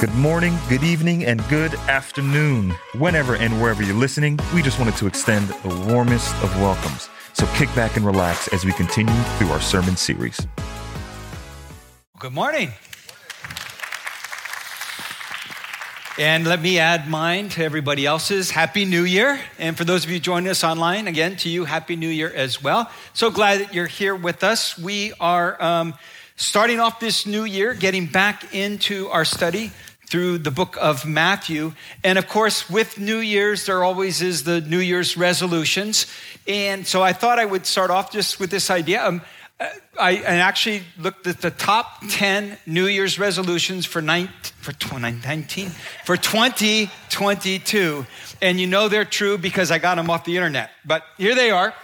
Good morning, good evening, and good afternoon. Whenever and wherever you're listening, we just wanted to extend the warmest of welcomes. So kick back and relax as we continue through our sermon series. Good morning. And let me add mine to everybody else's. Happy New Year. And for those of you joining us online, again, to you, Happy New Year as well. So glad that you're here with us. We are um, starting off this new year, getting back into our study through the book of Matthew. And of course, with New Year's, there always is the New Year's resolutions. And so I thought I would start off just with this idea. Um, I, I, actually looked at the top 10 New Year's resolutions for, 19, for 2019, for 2022. And you know they're true because I got them off the internet. But here they are.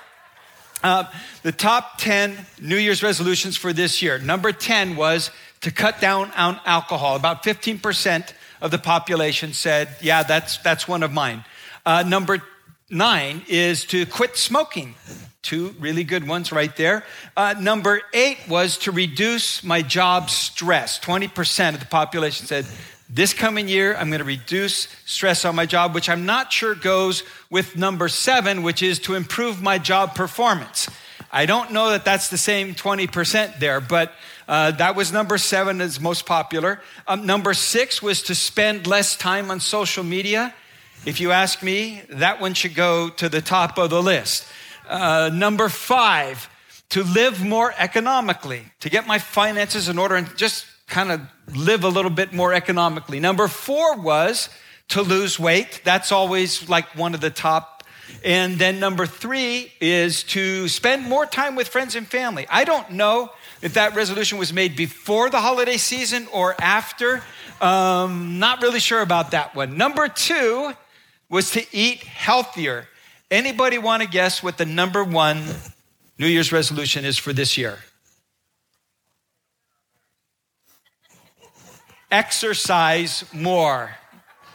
Uh, the top 10 New Year's resolutions for this year. Number 10 was to cut down on alcohol. About 15% of the population said, yeah, that's, that's one of mine. Uh, number nine is to quit smoking. Two really good ones right there. Uh, number eight was to reduce my job stress. 20% of the population said, this coming year, I'm going to reduce stress on my job, which I'm not sure goes with number seven, which is to improve my job performance. I don't know that that's the same 20% there, but uh, that was number seven, is most popular. Um, number six was to spend less time on social media. If you ask me, that one should go to the top of the list. Uh, number five, to live more economically, to get my finances in order and just kind of live a little bit more economically. Number four was to lose weight. That's always like one of the top. And then number three is to spend more time with friends and family. I don't know if that resolution was made before the holiday season or after. Um, not really sure about that one. Number two was to eat healthier. Anybody want to guess what the number one New Year's resolution is for this year? Exercise more.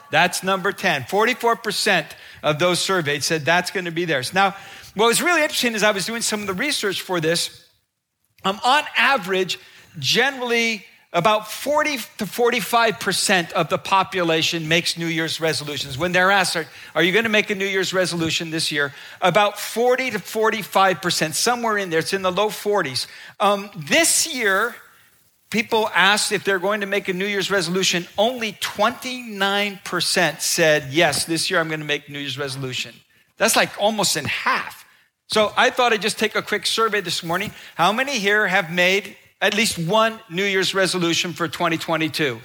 That's number 10. 44% of those surveyed said that's going to be theirs. Now, what was really interesting is I was doing some of the research for this. Um, on average, generally, about 40 to 45% of the population makes New Year's resolutions. When they're asked, are, you going to make a New Year's resolution this year? About 40 to 45%, somewhere in there, it's in the low 40s. Um, this year, people asked if they're going to make a New Year's resolution. Only 29% said, yes, this year I'm going to make New Year's resolution. That's like almost in half. So I thought I'd just take a quick survey this morning. How many here have made at least one New Year's resolution for 2022.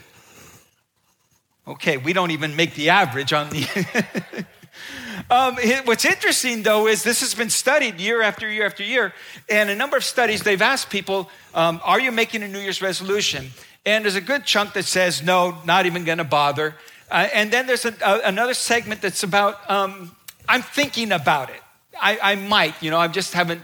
Okay, we don't even make the average on the. um, what's interesting though is this has been studied year after year after year, and a number of studies they've asked people, um, "Are you making a New Year's resolution?" And there's a good chunk that says, "No, not even going to bother." Uh, and then there's a, a, another segment that's about, um, "I'm thinking about it. I, I might, you know, I just haven't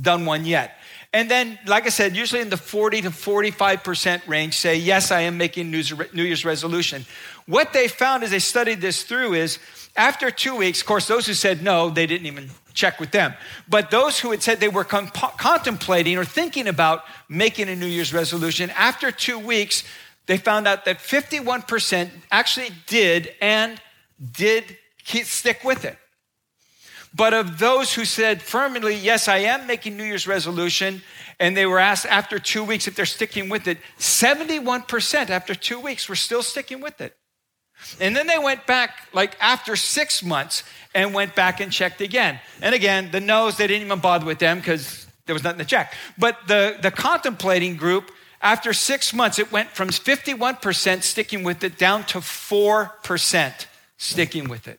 done one yet." And then, like I said, usually in the 40 to 45% range say, yes, I am making New Year's resolution. What they found as they studied this through is after two weeks, of course, those who said no, they didn't even check with them. But those who had said they were contemplating or thinking about making a New Year's resolution, after two weeks, they found out that 51% actually did and did stick with it. But of those who said firmly, yes, I am making New Year's resolution, and they were asked after two weeks if they're sticking with it, 71% after two weeks were still sticking with it. And then they went back, like after six months, and went back and checked again. And again, the no's, they didn't even bother with them because there was nothing to check. But the, the contemplating group, after six months, it went from 51% sticking with it down to 4% sticking with it.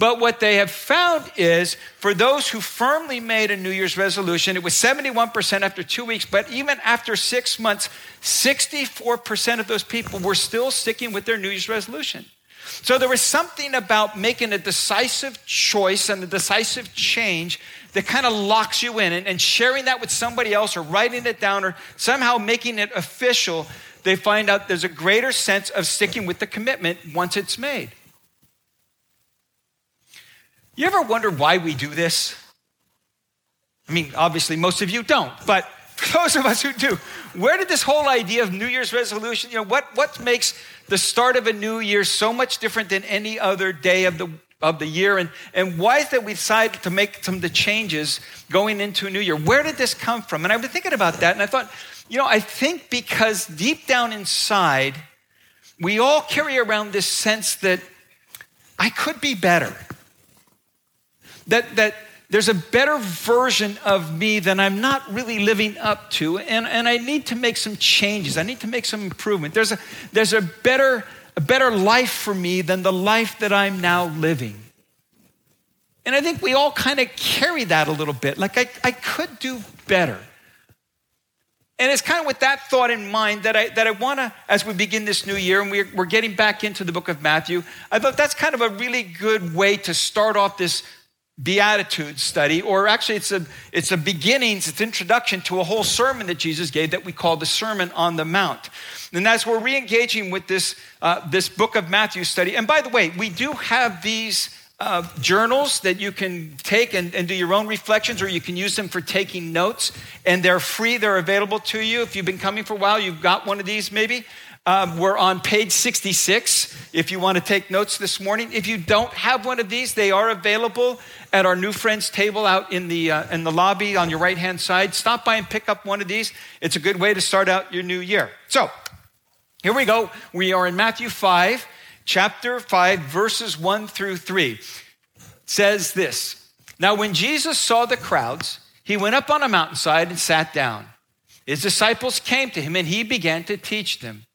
But what they have found is for those who firmly made a New Year's resolution, it was 71% after two weeks, but even after six months, 64% of those people were still sticking with their New Year's resolution. So there was something about making a decisive choice and a decisive change that kind of locks you in. And, sharing that with somebody else or writing it down or somehow making it official, they find out there's a greater sense of sticking with the commitment once it's made. You ever wonder why we do this? I mean, obviously, most of you don't, but for those of us who do, where did this whole idea of New Year's resolution, you know, what, what makes the start of a new year so much different than any other day of the, of the year? And, and why is that we decided to make some of the changes going into a new year? Where did this come from? And I've been thinking about that, and I thought, you know, I think because deep down inside, we all carry around this sense that I could be better. That, that there's a better version of me than I'm not really living up to, and, and I need to make some changes. I need to make some improvement. There's a, there's a, better, a better life for me than the life that I'm now living. And I think we all kind of carry that a little bit. Like, I, I could do better. And it's kind of with that thought in mind that I, that I want to, as we begin this new year and we're, we're getting back into the book of Matthew, I thought that's kind of a really good way to start off this Beatitudes study, or actually it's a, it's a beginnings, it's introduction to a whole sermon that Jesus gave that we call the Sermon on the Mount. And as we're re-engaging with this, uh, this book of Matthew study, and by the way, we do have these uh, journals that you can take and, and, do your own reflections, or you can use them for taking notes. And they're free, they're available to you. If you've been coming for a while, you've got one of these maybe. Um, we're on page 66 if you want to take notes this morning. If you don't have one of these, they are available at our new friends table out in the, uh, in the lobby on your right hand side. Stop by and pick up one of these. It's a good way to start out your new year. So, here we go. We are in Matthew 5 chapter 5, verses 1 through 3, says this Now, when Jesus saw the crowds, he went up on a mountainside and sat down. His disciples came to him, and he began to teach them.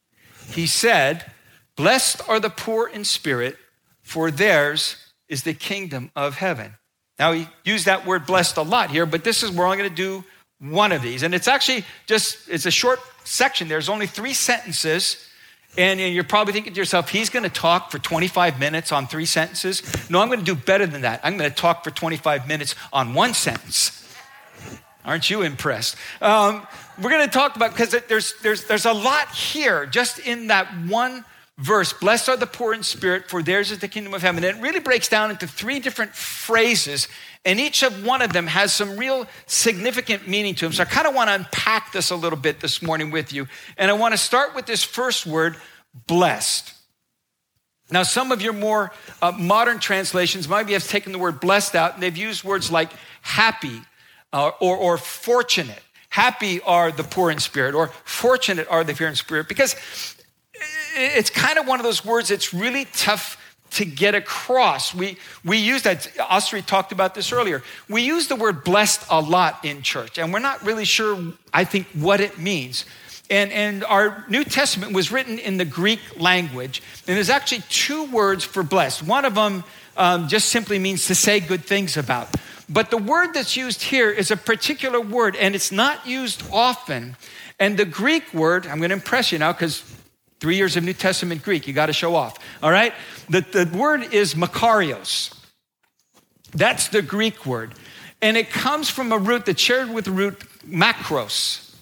He said, Blessed are the poor in spirit, for theirs is the kingdom of heaven. Now, he used that word blessed a lot here, but this is, we're only going to do one of these. And it's actually just, it's a short section. There's only three sentences and, you're probably thinking to yourself, he's going to talk for 25 minutes on three sentences. No, I'm going to do better than that. I'm going to talk for 25 minutes on one sentence. Aren't you impressed? Um, we're going to talk about, because there's, there's, there's a lot here just in that one verse. Blessed are the poor in spirit, for theirs is the kingdom of heaven. And it really breaks down into three different phrases, and each of one of them has some real significant meaning to them. So I kind of want to unpack this a little bit this morning with you. And I want to start with this first word, blessed. Now, some of your more uh, modern translations maybe have taken the word blessed out, and they've used words like happy or, or fortunate. Happy are the poor in spirit, or fortunate are the pure in spirit, because it's kind of one of those words that's really tough to get across. We, we use that, Osri talked about this earlier. We use the word blessed a lot in church, and we're not really sure, I think, what it means. And, and our New Testament was written in the Greek language, and there's actually two words for blessed. One of them um, just simply means to say good things about. But the word that's used here is a particular word, and it's not used often. And the Greek word, I'm going to impress you now because Three years of New Testament Greek, you got to show off. All right? The, the word is makarios. That's the Greek word. And it comes from a root that's shared with the root makros,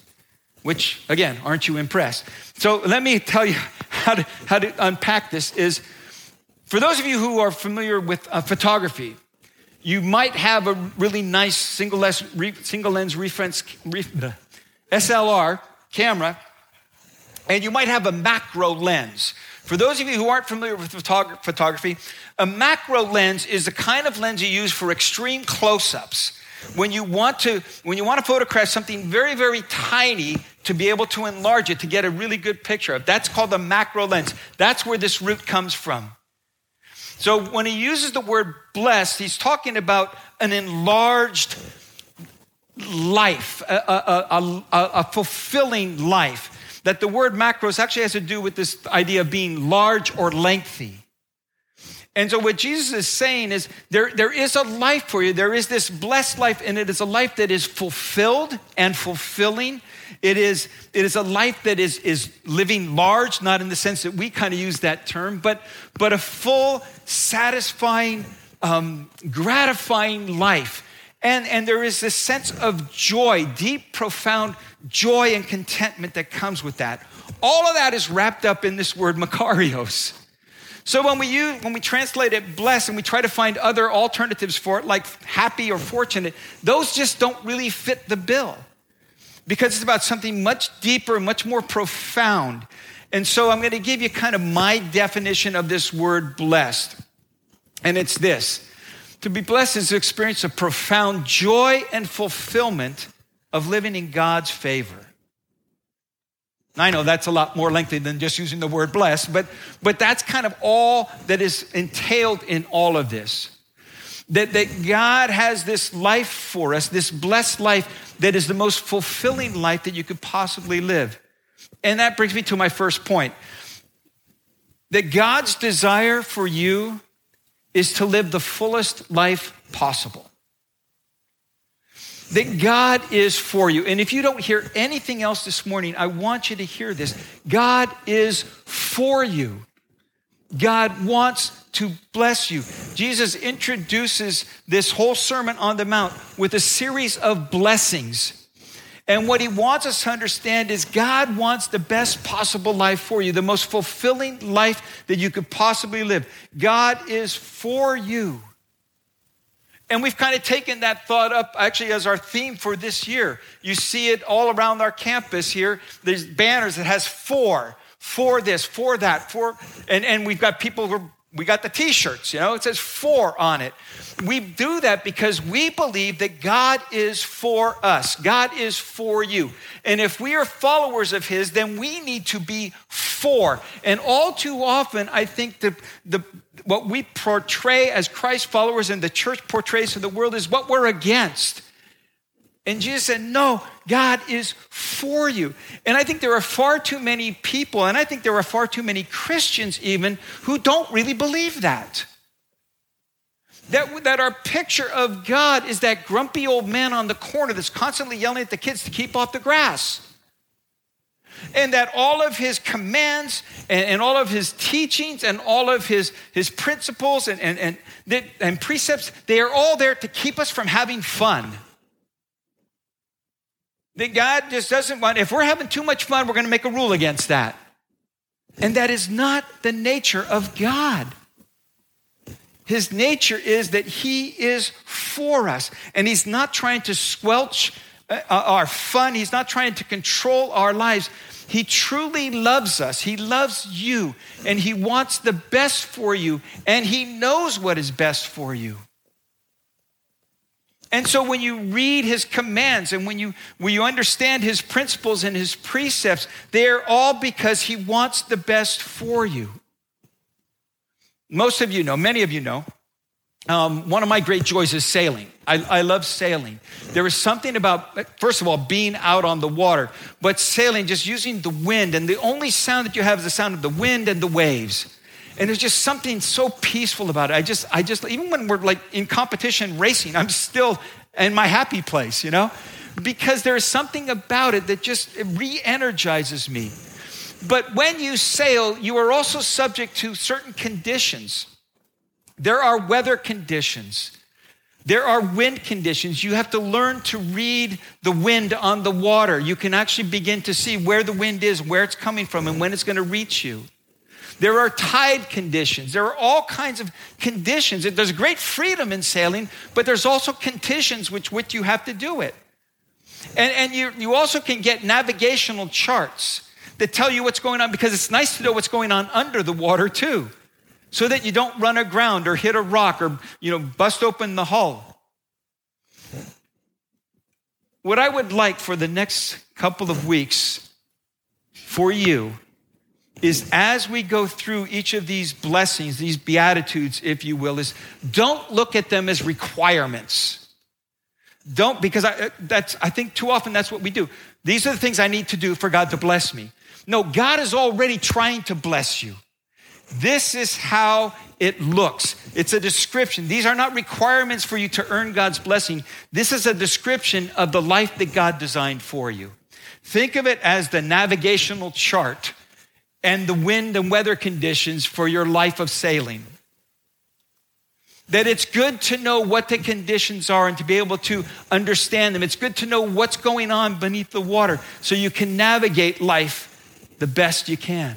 which, again, aren't you impressed? So let me tell you how to, how to unpack this is for those of you who are familiar with uh, photography, you might have a really nice single lens, single lens reflex, SLR camera and you might have a macro lens. For those of you who aren't familiar with photography, a macro lens is the kind of lens you use for extreme close ups. When you, want to, when you want to photograph something very, very tiny to be able to enlarge it to get a really good picture of. That's called a macro lens. That's where this root comes from. So when he uses the word blessed, he's talking about an enlarged life, a, a, a, a fulfilling life that the word makros actually has to do with this idea of being large or lengthy. And so, what Jesus is saying is there, there is a life for you. There is this blessed life, and it is a life that is fulfilled and fulfilling. It is, it is a life that is, is living large, not in the sense that we kind of use that term, but, but a full, satisfying, um, gratifying life. And, and there is this sense of joy, deep, profound joy and contentment that comes with that. All of that is wrapped up in this word makarios. So when we use, when we translate it blessed and we try to find other alternatives for it, like happy or fortunate, those just don't really fit the bill. because it's about something much deeper, much more profound. And so I'm going to give you kind of my definition of this word blessed. And it's this to be blessed is to experience a profound joy and fulfillment of living in God's favor. I know that's a lot more lengthy than just using the word blessed, but, but that's kind of all that is entailed in all of this. That, that God has this life for us, this blessed life that is the most fulfilling life that you could possibly live. And that brings me to my first point that God's desire for you is to live the fullest life possible that God is for you. And if you don't hear anything else this morning, I want you to hear this. God is for you. God wants to bless you. Jesus introduces this whole Sermon on the Mount with a series of blessings. And what he wants us to understand is God wants the best possible life for you, the most fulfilling life that you could possibly live. God is for you. And we've kind of taken that thought up actually as our theme for this year. You see it all around our campus here. There's banners that has for, for this, for that, for, and, and we've got people who we got the t-shirts, you know, it says for on it. We do that because we believe that God is for us. God is for you. And if we are followers of his, then we need to be for. And all too often, I think the, the what we portray as Christ followers and the church portrays to the world is what we're against. And Jesus said, No, God is for you. And I think there are far too many people, and I think there are far too many Christians even, who don't really believe that. That, that our picture of God is that grumpy old man on the corner that's constantly yelling at the kids to keep off the grass and that all of his commands and, and, all of his teachings and all of his, his principles and, and, and, and precepts, they are all there to keep us from having fun. That God just doesn't want, if we're having too much fun, we're going to make a rule against that. And that is not the nature of God. His nature is that He is for us, and He's not trying to squelch Uh, our fun. He's not trying to control our lives. He truly loves us. He loves you, and He wants the best for you, and He knows what is best for you. And so when you read his commands and when you, when you understand his principles and his precepts, they're all because he wants the best for you. Most of you know, many of you know, um, one of my great joys is sailing. I, I, love sailing. There is something about, first of all, being out on the water, but sailing, just using the wind, and the only sound that you have is the sound of the wind and the waves. And there's just something so peaceful about it. I just, I just, even when we're like in competition racing, I'm still in my happy place, you know? Because there is something about it that just re energizes me. But when you sail, you are also subject to certain conditions. There are weather conditions. There are wind conditions. You have to learn to read the wind on the water. You can actually begin to see where the wind is, where it's coming from, and when it's going to reach you. There are tide conditions. There are all kinds of conditions. There's great freedom in sailing, but there's also conditions which which you have to do it. And, and you, you also can get navigational charts that tell you what's going on because it's nice to know what's going on under the water too so that you don't run aground or hit a rock or you know bust open the hull. What i would like for the next couple of weeks for you is as we go through each of these blessings these beatitudes if you will is don't look at them as requirements. Don't because i uh, that's i think too often that's what we do. These are the things i need to do for god to bless me. No god is already trying to bless you this is how it looks. It's a description. These are not requirements for you to earn God's blessing. This is a description of the life that God designed for you. Think of it as the navigational chart and the wind and weather conditions for your life of sailing. That it's good to know what the conditions are and to be able to understand them. It's good to know what's going on beneath the water so you can navigate life the best you can.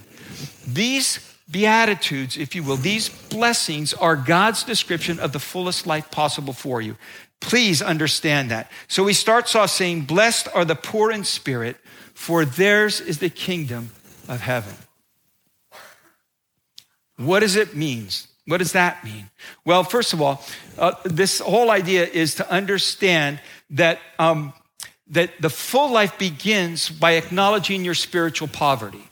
These Beatitudes, if you will, these blessings are God's description of the fullest life possible for you. Please understand that. So he starts off saying, Blessed are the poor in spirit, for theirs is the kingdom of heaven. What does it mean? What does that mean? Well, first of all, uh, this whole idea is to understand that, um, that the full life begins by acknowledging your spiritual poverty.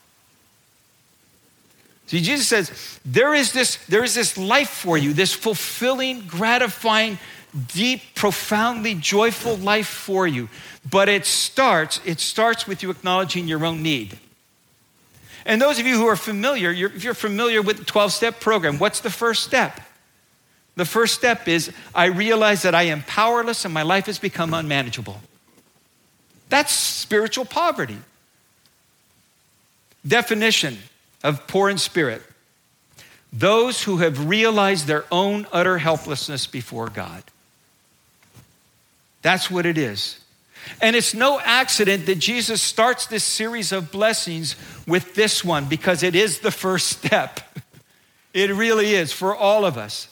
See, Jesus says, there is this, there is this life for you, this fulfilling, gratifying, deep, profoundly joyful life for you. But it starts, it starts with you acknowledging your own need. And those of you who are familiar, you're, if you're familiar with the 12 step program, what's the first step? The first step is I realize that I am powerless and my life has become unmanageable. That's spiritual poverty. Definition of poor in spirit those who have realized their own utter helplessness before God. That's what it is. And it's no accident that Jesus starts this series of blessings with this one because it is the first step. It really is for all of us.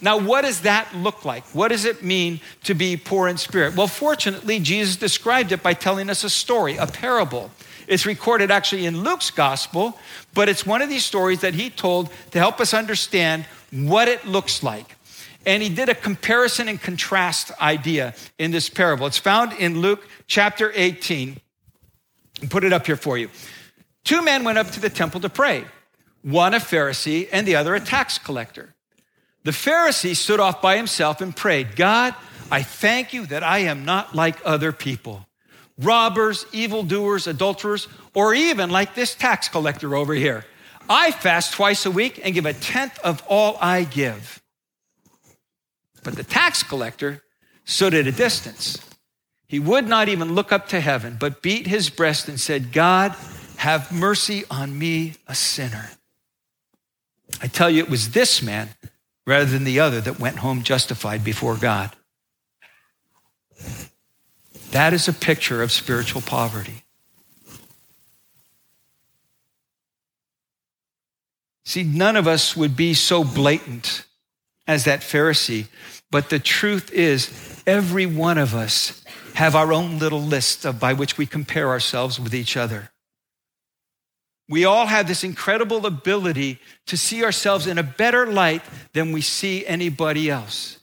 Now, what does that look like? What does it mean to be poor in spirit? Well, fortunately, Jesus described it by telling us a story, a parable. It's recorded actually in Luke's gospel, but it's one of these stories that he told to help us understand what it looks like. And he did a comparison and contrast idea in this parable. It's found in Luke chapter 18. And put it up here for you. Two men went up to the temple to pray, one a Pharisee and the other a tax collector. The Pharisee stood off by himself and prayed, God, I thank you that I am not like other people robbers, evildoers, adulterers, or even like this tax collector over here. I fast twice a week and give a tenth of all I give. But the tax collector stood at a distance. He would not even look up to heaven, but beat his breast and said, God, have mercy on me, a sinner. I tell you, it was this man rather than the other that went home justified before God. That is a picture of spiritual poverty. See, none of us would be so blatant as that Pharisee, but the truth is, every one of us have our own little list of by which we compare ourselves with each other. We all have this incredible ability to see ourselves in a better light than we see anybody else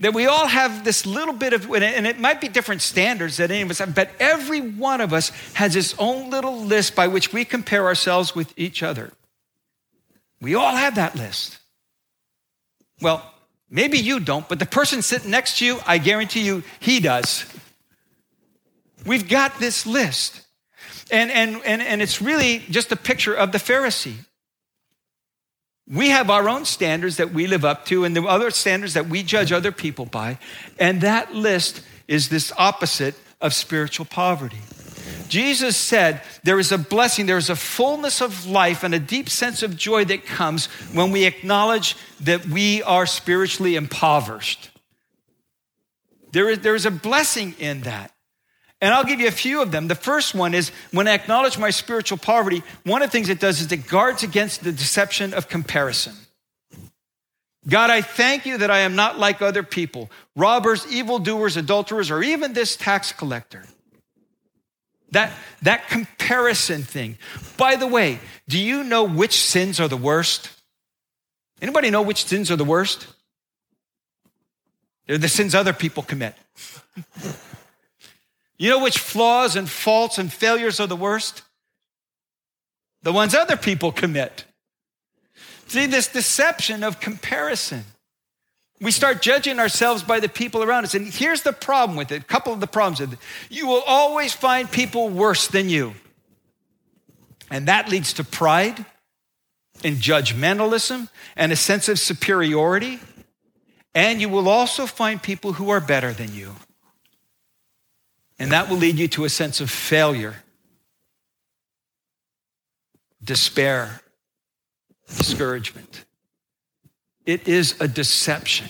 that we all have this little bit of, and it might be different standards that any of us have, but every one of us has his own little list by which we compare ourselves with each other. We all have that list. Well, maybe you don't, but the person sitting next to you, I guarantee you, he does. We've got this list. And, and, and, and it's really just a picture of the Pharisee. We have our own standards that we live up to and the other standards that we judge other people by. And that list is this opposite of spiritual poverty. Jesus said there is a blessing, there is a fullness of life and a deep sense of joy that comes when we acknowledge that we are spiritually impoverished. There is, there is a blessing in that. And I'll give you a few of them. The first one is when I acknowledge my spiritual poverty, one of the things it does is it guards against the deception of comparison. God, I thank you that I am not like other people, robbers, evildoers, adulterers, or even this tax collector. That, that comparison thing. By the way, do you know which sins are the worst? Anybody know which sins are the worst? They're the sins other people commit. You know which flaws and faults and failures are the worst? The ones other people commit. See, this deception of comparison. We start judging ourselves by the people around us. And here's the problem with it a couple of the problems with it. You will always find people worse than you. And that leads to pride and judgmentalism and a sense of superiority. And you will also find people who are better than you. And that will lead you to a sense of failure, despair, discouragement. It is a deception.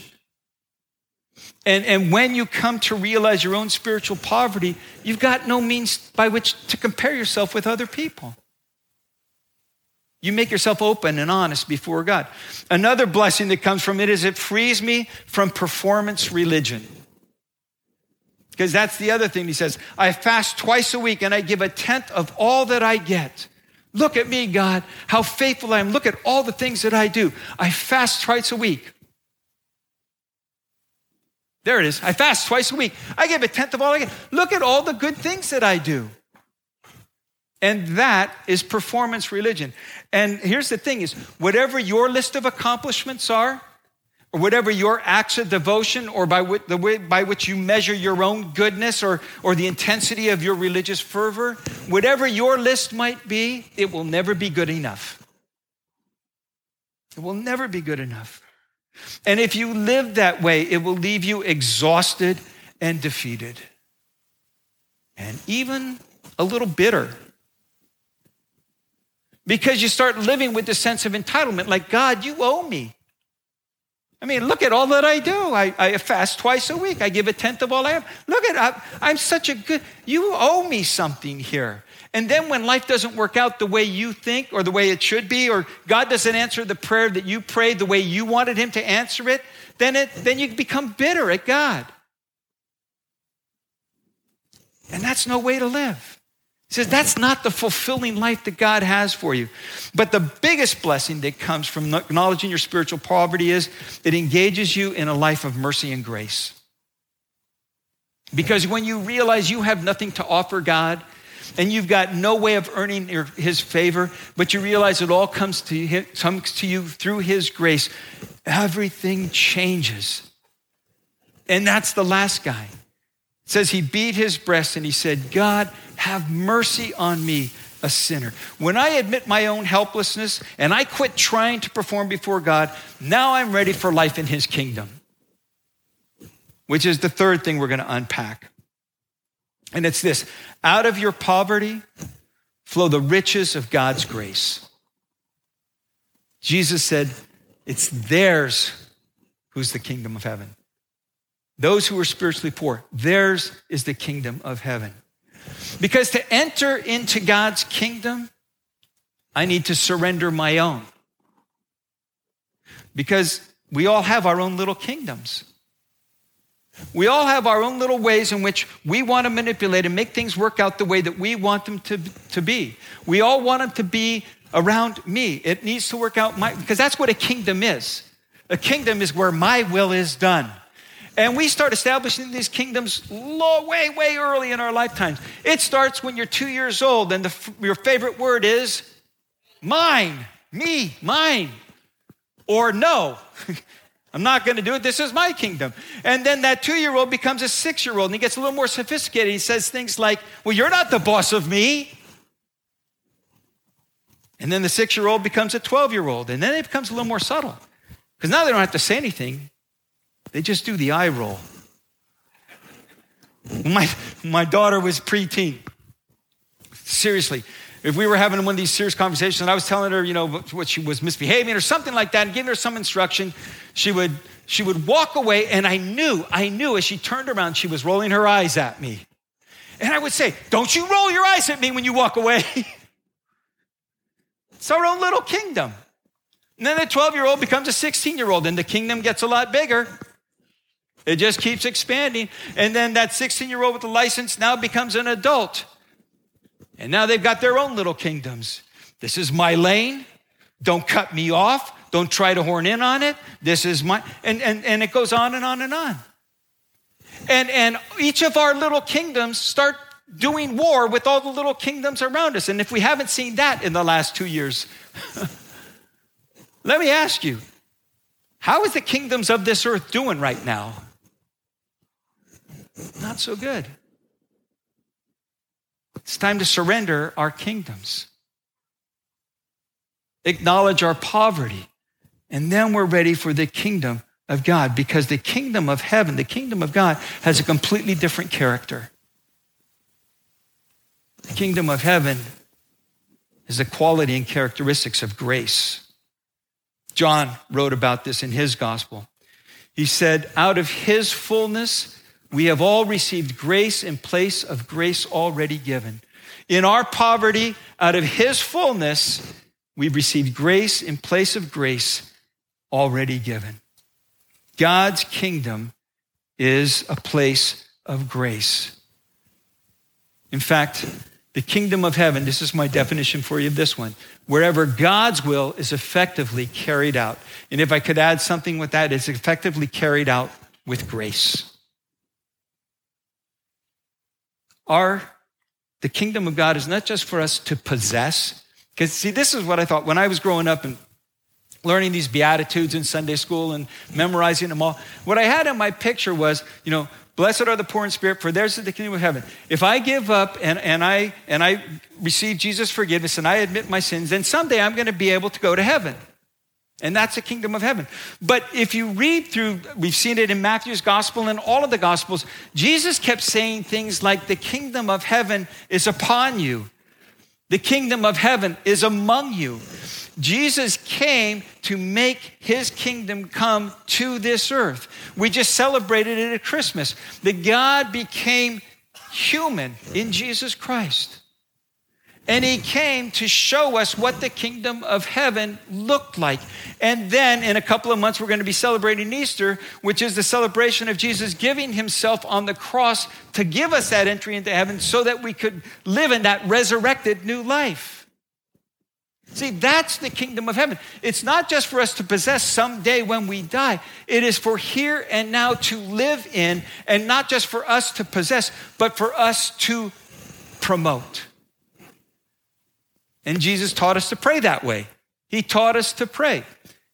And, and when you come to realize your own spiritual poverty, you've got no means by which to compare yourself with other people. You make yourself open and honest before God. Another blessing that comes from it is it frees me from performance religion. Because that's the other thing he says. I fast twice a week and I give a tenth of all that I get. Look at me, God, how faithful I am. Look at all the things that I do. I fast twice a week. There it is. I fast twice a week. I give a tenth of all I get. Look at all the good things that I do. And that is performance religion. And here's the thing is whatever your list of accomplishments are, or whatever your acts of devotion or by the way by which you measure your own goodness or, or the intensity of your religious fervor, whatever your list might be, it will never be good enough. It will never be good enough. And if you live that way, it will leave you exhausted and defeated and even a little bitter. Because you start living with the sense of entitlement like, God, you owe me. I mean, look at all that I do. I, I, fast twice a week. I give a tenth of all I have. Look at, I, I'm such a good, you owe me something here. And then when life doesn't work out the way you think or the way it should be, or God doesn't answer the prayer that you prayed the way you wanted Him to answer it, then, it, then you become bitter at God. And that's no way to live. He says that's not the fulfilling life that God has for you. But the biggest blessing that comes from acknowledging your spiritual poverty is it engages you in a life of mercy and grace. Because when you realize you have nothing to offer God and you've got no way of earning his favor, but you realize it all comes to, him, comes to you through his grace, everything changes. And that's the last guy. It says he beat his breast and he said, God, have mercy on me, a sinner. When I admit my own helplessness and I quit trying to perform before God, now I'm ready for life in His kingdom, which is the third thing we're going to unpack. And it's this out of your poverty flow the riches of God's grace. Jesus said, It's theirs who's the kingdom of heaven. Those who are spiritually poor, theirs is the kingdom of heaven. Because to enter into God's kingdom, I need to surrender my own. Because we all have our own little kingdoms. We all have our own little ways in which we want to manipulate and make things work out the way that we want them to, to be. We all want them to be around me. It needs to work out my, because that's what a kingdom is. A kingdom is where my will is done. And we start establishing these kingdoms low, way, way early in our lifetimes. It starts when you're two years old, and the, your favorite word is mine, me, mine, or no. I'm not going to do it. This is my kingdom. And then that two year old becomes a six year old and he gets a little more sophisticated. He says things like, Well, you're not the boss of me. And then the six year old becomes a 12 year old. And then it becomes a little more subtle because now they don't have to say anything. They just do the eye roll. My, my daughter was preteen. Seriously, if we were having one of these serious conversations and I was telling her, you know, what she was misbehaving or something like that and giving her some instruction, she would, she would walk away and I knew, I knew as she turned around, she was rolling her eyes at me. And I would say, don't you roll your eyes at me when you walk away. it's our own little kingdom. And then the 12 year old becomes a 16 year old and the kingdom gets a lot bigger. It just keeps expanding. And then that 16 year old with the license now becomes an adult. And now they've got their own little kingdoms. This is my lane. Don't cut me off. Don't try to horn in on it. This is my, and, and, and it goes on and on and on. And, and each of our little kingdoms start doing war with all the little kingdoms around us. And if we haven't seen that in the last two years, let me ask you, how is the kingdoms of this earth doing right now? Not so good. It's time to surrender our kingdoms, acknowledge our poverty, and then we're ready for the kingdom of God because the kingdom of heaven, the kingdom of God, has a completely different character. The kingdom of heaven is the quality and characteristics of grace. John wrote about this in his gospel. He said, Out of his fullness, we have all received grace in place of grace already given. In our poverty, out of his fullness, We've received grace in place of grace already given. God's kingdom is a place of grace. In fact, the kingdom of heaven, this is my definition for you of this one, wherever God's will is effectively carried out. And if I could add something with that, it's effectively carried out with grace. Our, the kingdom of God is not just for us to possess, because see, this is what I thought when I was growing up and learning these Beatitudes in Sunday school and memorizing them all. What I had in my picture was, you know, Blessed are the poor in spirit, for theirs is the kingdom of heaven. If I give up and, and, I, and I receive Jesus' forgiveness and I admit my sins, then someday I'm going to be able to go to heaven. And that's the kingdom of heaven. But if you read through, we've seen it in Matthew's gospel and all of the gospels, Jesus kept saying things like, The kingdom of heaven is upon you, the kingdom of heaven is among you. Jesus came to make his kingdom come to this earth. We just celebrated it at Christmas. That God became human in Jesus Christ. And he came to show us what the kingdom of heaven looked like. And then in a couple of months, we're going to be celebrating Easter, which is the celebration of Jesus giving himself on the cross to give us that entry into heaven so that we could live in that resurrected new life. See, that's the kingdom of heaven. It's not just for us to possess someday when we die, it is for here and now to live in, and not just for us to possess, but for us to promote. And Jesus taught us to pray that way. He taught us to pray,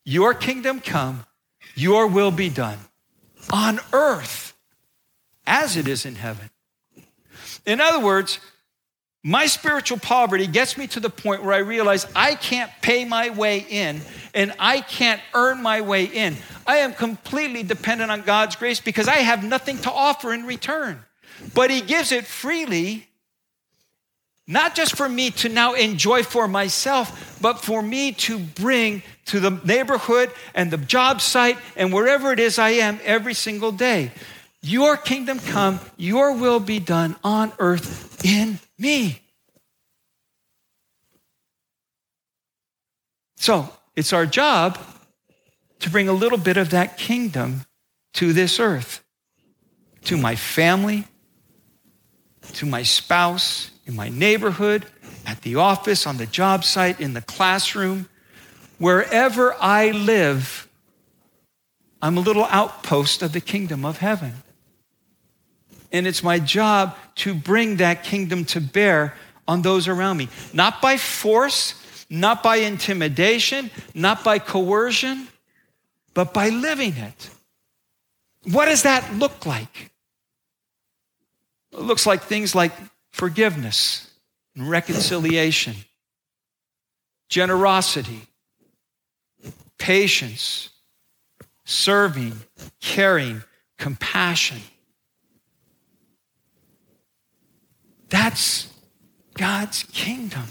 Your kingdom come, your will be done on earth as it is in heaven. In other words, my spiritual poverty gets me to the point where I realize I can't pay my way in and I can't earn my way in. I am completely dependent on God's grace because I have nothing to offer in return. But He gives it freely, not just for me to now enjoy for myself, but for me to bring to the neighborhood and the job site and wherever it is I am every single day. Your kingdom come, your will be done on earth in me. So it's our job to bring a little bit of that kingdom to this earth, to my family, to my spouse, in my neighborhood, at the office, on the job site, in the classroom, wherever I live, I'm a little outpost of the kingdom of heaven. And it's my job to bring that kingdom to bear on those around me, not by force, not by intimidation, not by coercion, but by living it. What does that look like? It looks like things like forgiveness and reconciliation, generosity, patience, serving, caring, compassion. That's God's kingdom.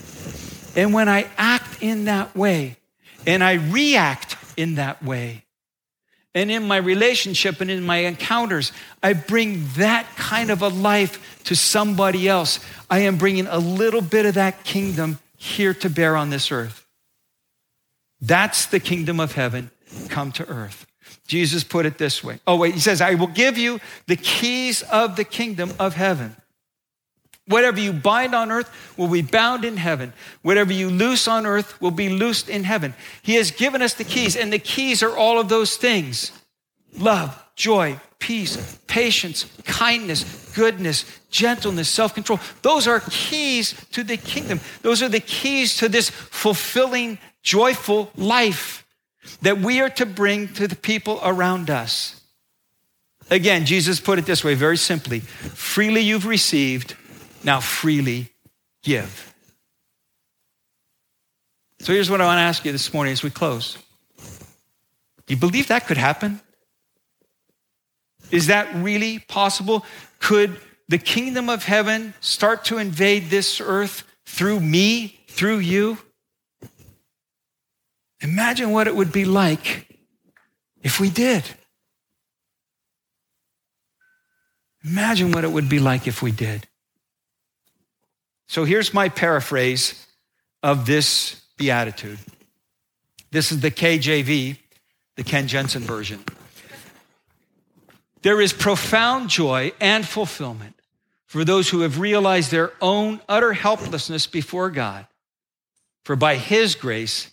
And when I act in that way and I react in that way, and in my relationship and in my encounters, I bring that kind of a life to somebody else. I am bringing a little bit of that kingdom here to bear on this earth. That's the kingdom of heaven come to earth. Jesus put it this way. Oh, wait, he says, I will give you the keys of the kingdom of heaven. Whatever you bind on earth will be bound in heaven. Whatever you loose on earth will be loosed in heaven. He has given us the keys, and the keys are all of those things love, joy, peace, patience, kindness, goodness, gentleness, self control. Those are keys to the kingdom. Those are the keys to this fulfilling, joyful life that we are to bring to the people around us. Again, Jesus put it this way very simply freely you've received now freely give. So here's what I want to ask you this morning as we close. Do you believe that could happen? Is that really possible? Could the kingdom of heaven start to invade this earth through me, through you? Imagine what it would be like if we did. Imagine what it would be like if we did. So here's my paraphrase of this beatitude. This is the KJV, the Ken Jensen version. There is profound joy and fulfillment for those who have realized their own utter helplessness before God. For by His grace,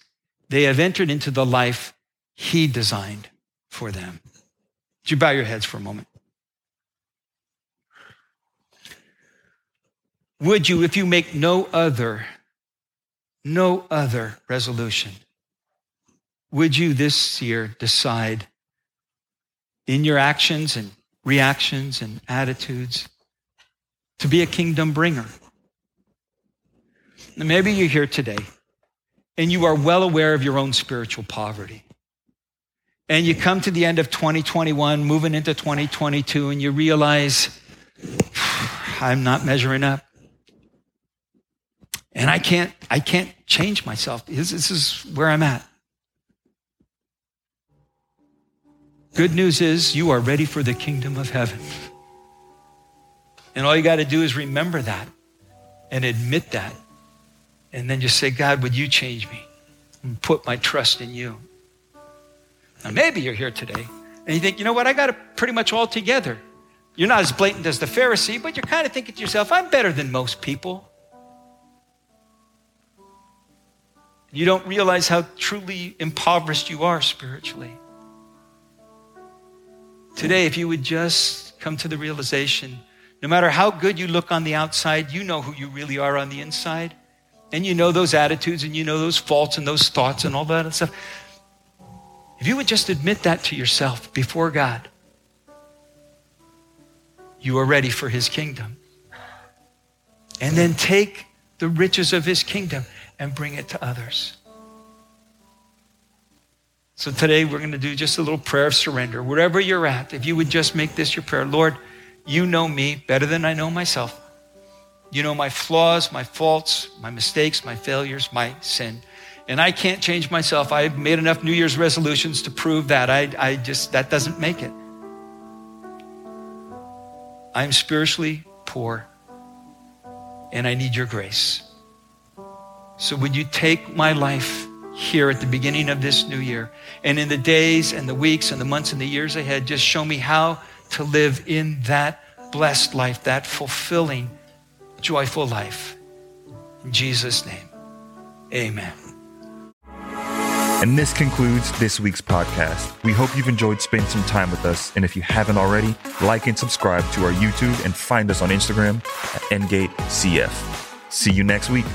they have entered into the life He designed for them. Would you bow your heads for a moment? Would you, if you make no other, no other resolution, would you this year decide in your actions and reactions and attitudes to be a kingdom bringer? Now, maybe you're here today and you are well aware of your own spiritual poverty. And you come to the end of 2021, moving into 2022, and you realize, I'm not measuring up. And I can't, I can't change myself. This, this is where I'm at. Good news is you are ready for the kingdom of heaven. And all you got to do is remember that and admit that. And then just say, God, would you change me? And put my trust in you. Now, maybe you're here today and you think, you know what, I got it pretty much all together. You're not as blatant as the Pharisee, but you're kind of thinking to yourself, I'm better than most people. You don't realize how truly impoverished you are spiritually. Today, if you would just come to the realization, no matter how good you look on the outside, you know who you really are on the inside. And you know those attitudes and you know those faults and those thoughts and all that stuff. If you would just admit that to yourself before God, you are ready for his kingdom. And then take the riches of his kingdom and bring it to others. So today we're going to do just a little prayer of surrender. Wherever you're at, if you would just make this your prayer Lord, you know me better than I know myself. You know my flaws, my faults, my mistakes, my failures, my sin. And I can't change myself. I've made enough New Year's resolutions to prove that. I, I just, that doesn't make it. I'm spiritually poor and I need your grace. So, would you take my life here at the beginning of this new year and in the days and the weeks and the months and the years ahead, just show me how to live in that blessed life, that fulfilling, joyful life. In Jesus' name, amen. And this concludes this week's podcast. We hope you've enjoyed spending some time with us. And if you haven't already, like and subscribe to our YouTube and find us on Instagram at NGateCF. See you next week.